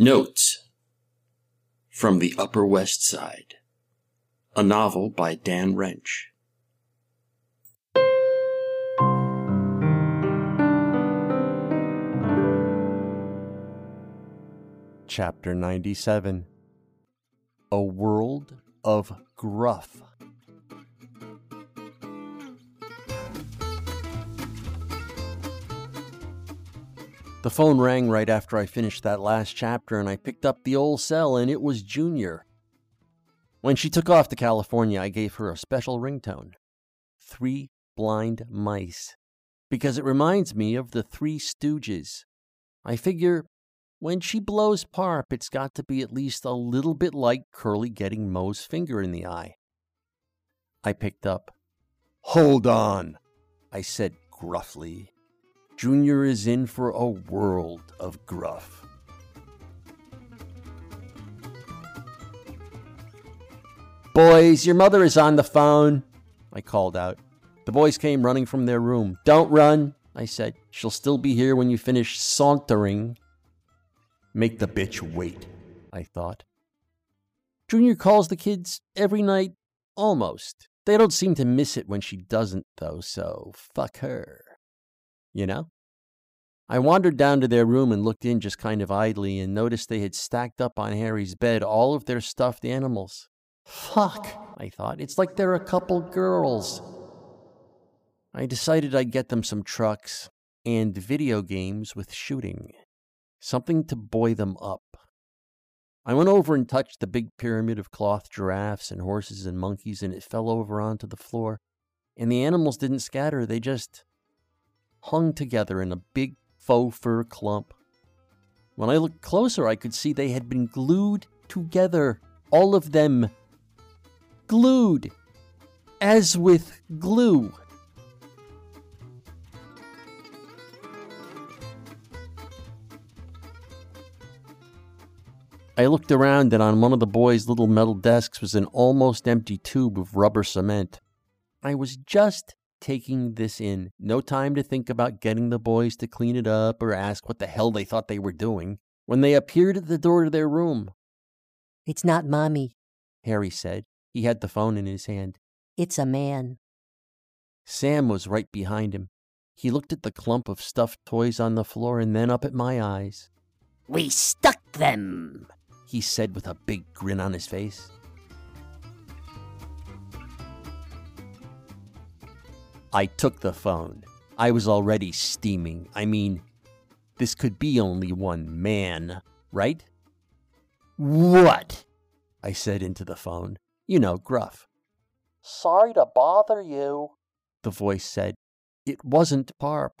Notes from the Upper West Side, a novel by Dan Wrench. Chapter 97 A World of Gruff. The phone rang right after I finished that last chapter, and I picked up the old cell, and it was Junior. When she took off to California, I gave her a special ringtone Three Blind Mice, because it reminds me of the Three Stooges. I figure when she blows Parp, it's got to be at least a little bit like Curly getting Moe's finger in the eye. I picked up. Hold on, I said gruffly. Junior is in for a world of gruff. Boys, your mother is on the phone, I called out. The boys came running from their room. Don't run, I said. She'll still be here when you finish sauntering. Make the bitch wait, I thought. Junior calls the kids every night, almost. They don't seem to miss it when she doesn't, though, so fuck her. You know? I wandered down to their room and looked in just kind of idly and noticed they had stacked up on Harry's bed all of their stuffed animals. Fuck, I thought. It's like they're a couple girls. I decided I'd get them some trucks and video games with shooting. Something to buoy them up. I went over and touched the big pyramid of cloth giraffes and horses and monkeys, and it fell over onto the floor. And the animals didn't scatter, they just hung together in a big faux fur clump. When I looked closer, I could see they had been glued together, all of them. Glued, as with glue. I looked around, and on one of the boys' little metal desks was an almost empty tube of rubber cement. I was just taking this in. No time to think about getting the boys to clean it up or ask what the hell they thought they were doing when they appeared at the door to their room. It's not Mommy. Harry said. He had the phone in his hand. It's a man. Sam was right behind him. He looked at the clump of stuffed toys on the floor and then up at my eyes. We stuck them, he said with a big grin on his face. I took the phone. I was already steaming. I mean, this could be only one man, right? What? I said into the phone. You know, gruff. Sorry to bother you, the voice said. It wasn't Parp.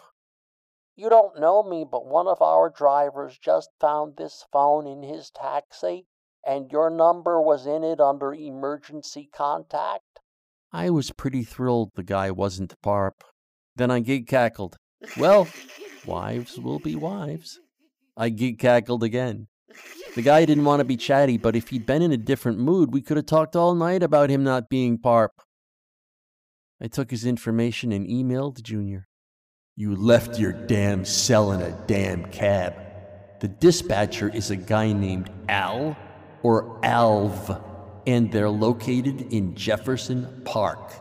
You don't know me, but one of our drivers just found this phone in his taxi, and your number was in it under emergency contact. I was pretty thrilled the guy wasn't Parp. Then I gig cackled. Well, wives will be wives. I gig cackled again. The guy didn't want to be chatty, but if he'd been in a different mood, we could have talked all night about him not being Parp. I took his information and emailed Junior. You left your damn cell in a damn cab. The dispatcher is a guy named Al or Alv and they're located in Jefferson Park.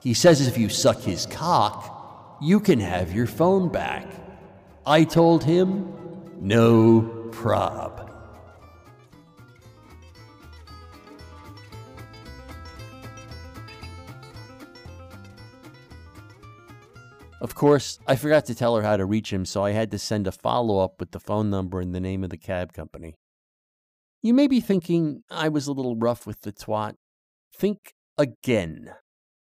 He says if you suck his cock, you can have your phone back. I told him, no prob. Of course, I forgot to tell her how to reach him, so I had to send a follow up with the phone number and the name of the cab company. You may be thinking I was a little rough with the twat. Think again.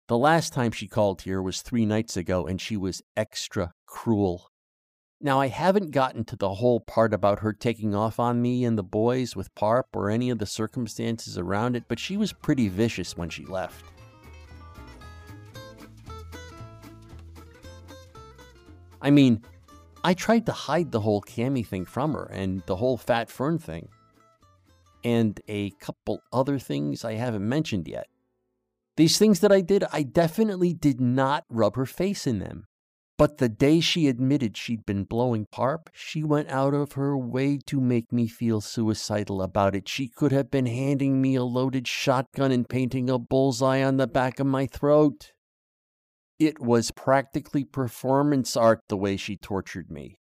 The last time she called here was three nights ago, and she was extra cruel. Now, I haven't gotten to the whole part about her taking off on me and the boys with Parp or any of the circumstances around it, but she was pretty vicious when she left. I mean, I tried to hide the whole Cammy thing from her and the whole Fat Fern thing and a couple other things I haven't mentioned yet. These things that I did, I definitely did not rub her face in them. But the day she admitted she'd been blowing parp, she went out of her way to make me feel suicidal about it. She could have been handing me a loaded shotgun and painting a bullseye on the back of my throat. It was practically performance art the way she tortured me.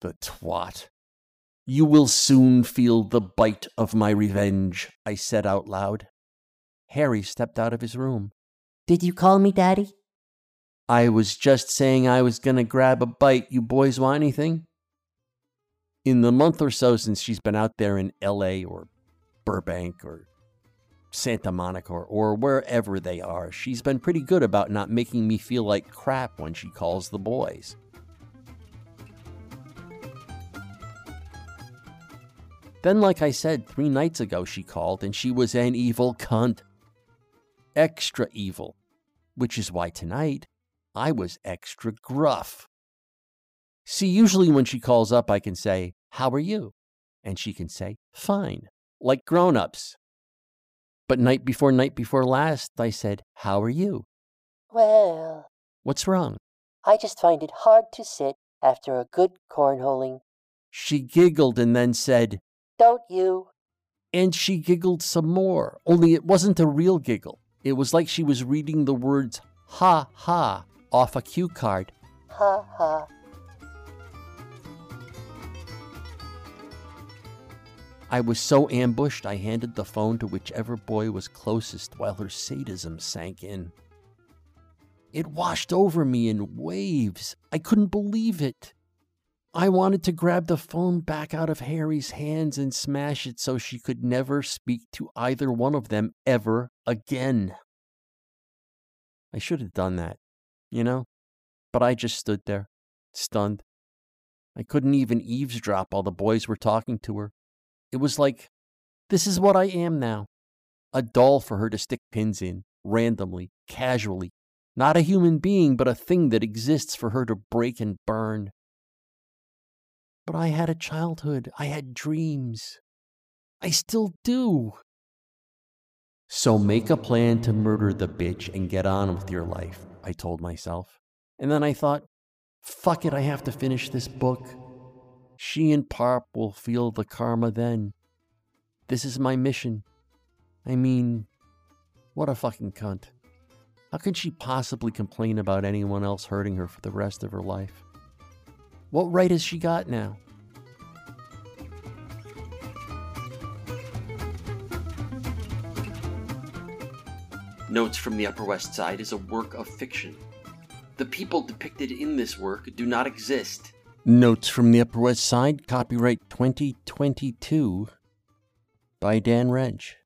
The twat. You will soon feel the bite of my revenge, I said out loud. Harry stepped out of his room. Did you call me daddy? I was just saying I was going to grab a bite. You boys want anything? In the month or so since she's been out there in LA or Burbank or Santa Monica or, or wherever they are, she's been pretty good about not making me feel like crap when she calls the boys. Then, like I said, three nights ago she called and she was an evil cunt. Extra evil. Which is why tonight I was extra gruff. See, usually when she calls up, I can say, How are you? And she can say, Fine, like grown ups. But night before night before last, I said, How are you? Well, What's wrong? I just find it hard to sit after a good cornholing. She giggled and then said, Don't you? and she giggled some more, only it wasn't a real giggle. It was like she was reading the words ha ha off a cue card. Ha ha. I was so ambushed, I handed the phone to whichever boy was closest while her sadism sank in. It washed over me in waves. I couldn't believe it. I wanted to grab the phone back out of Harry's hands and smash it so she could never speak to either one of them ever again. I should have done that, you know? But I just stood there, stunned. I couldn't even eavesdrop while the boys were talking to her. It was like, this is what I am now a doll for her to stick pins in, randomly, casually. Not a human being, but a thing that exists for her to break and burn. But I had a childhood. I had dreams. I still do. So make a plan to murder the bitch and get on with your life, I told myself. And then I thought, fuck it, I have to finish this book. She and Parp will feel the karma then. This is my mission. I mean, what a fucking cunt. How can she possibly complain about anyone else hurting her for the rest of her life? What right has she got now? Notes from the Upper West Side is a work of fiction. The people depicted in this work do not exist. Notes from the Upper West Side, copyright 2022 by Dan Wrench.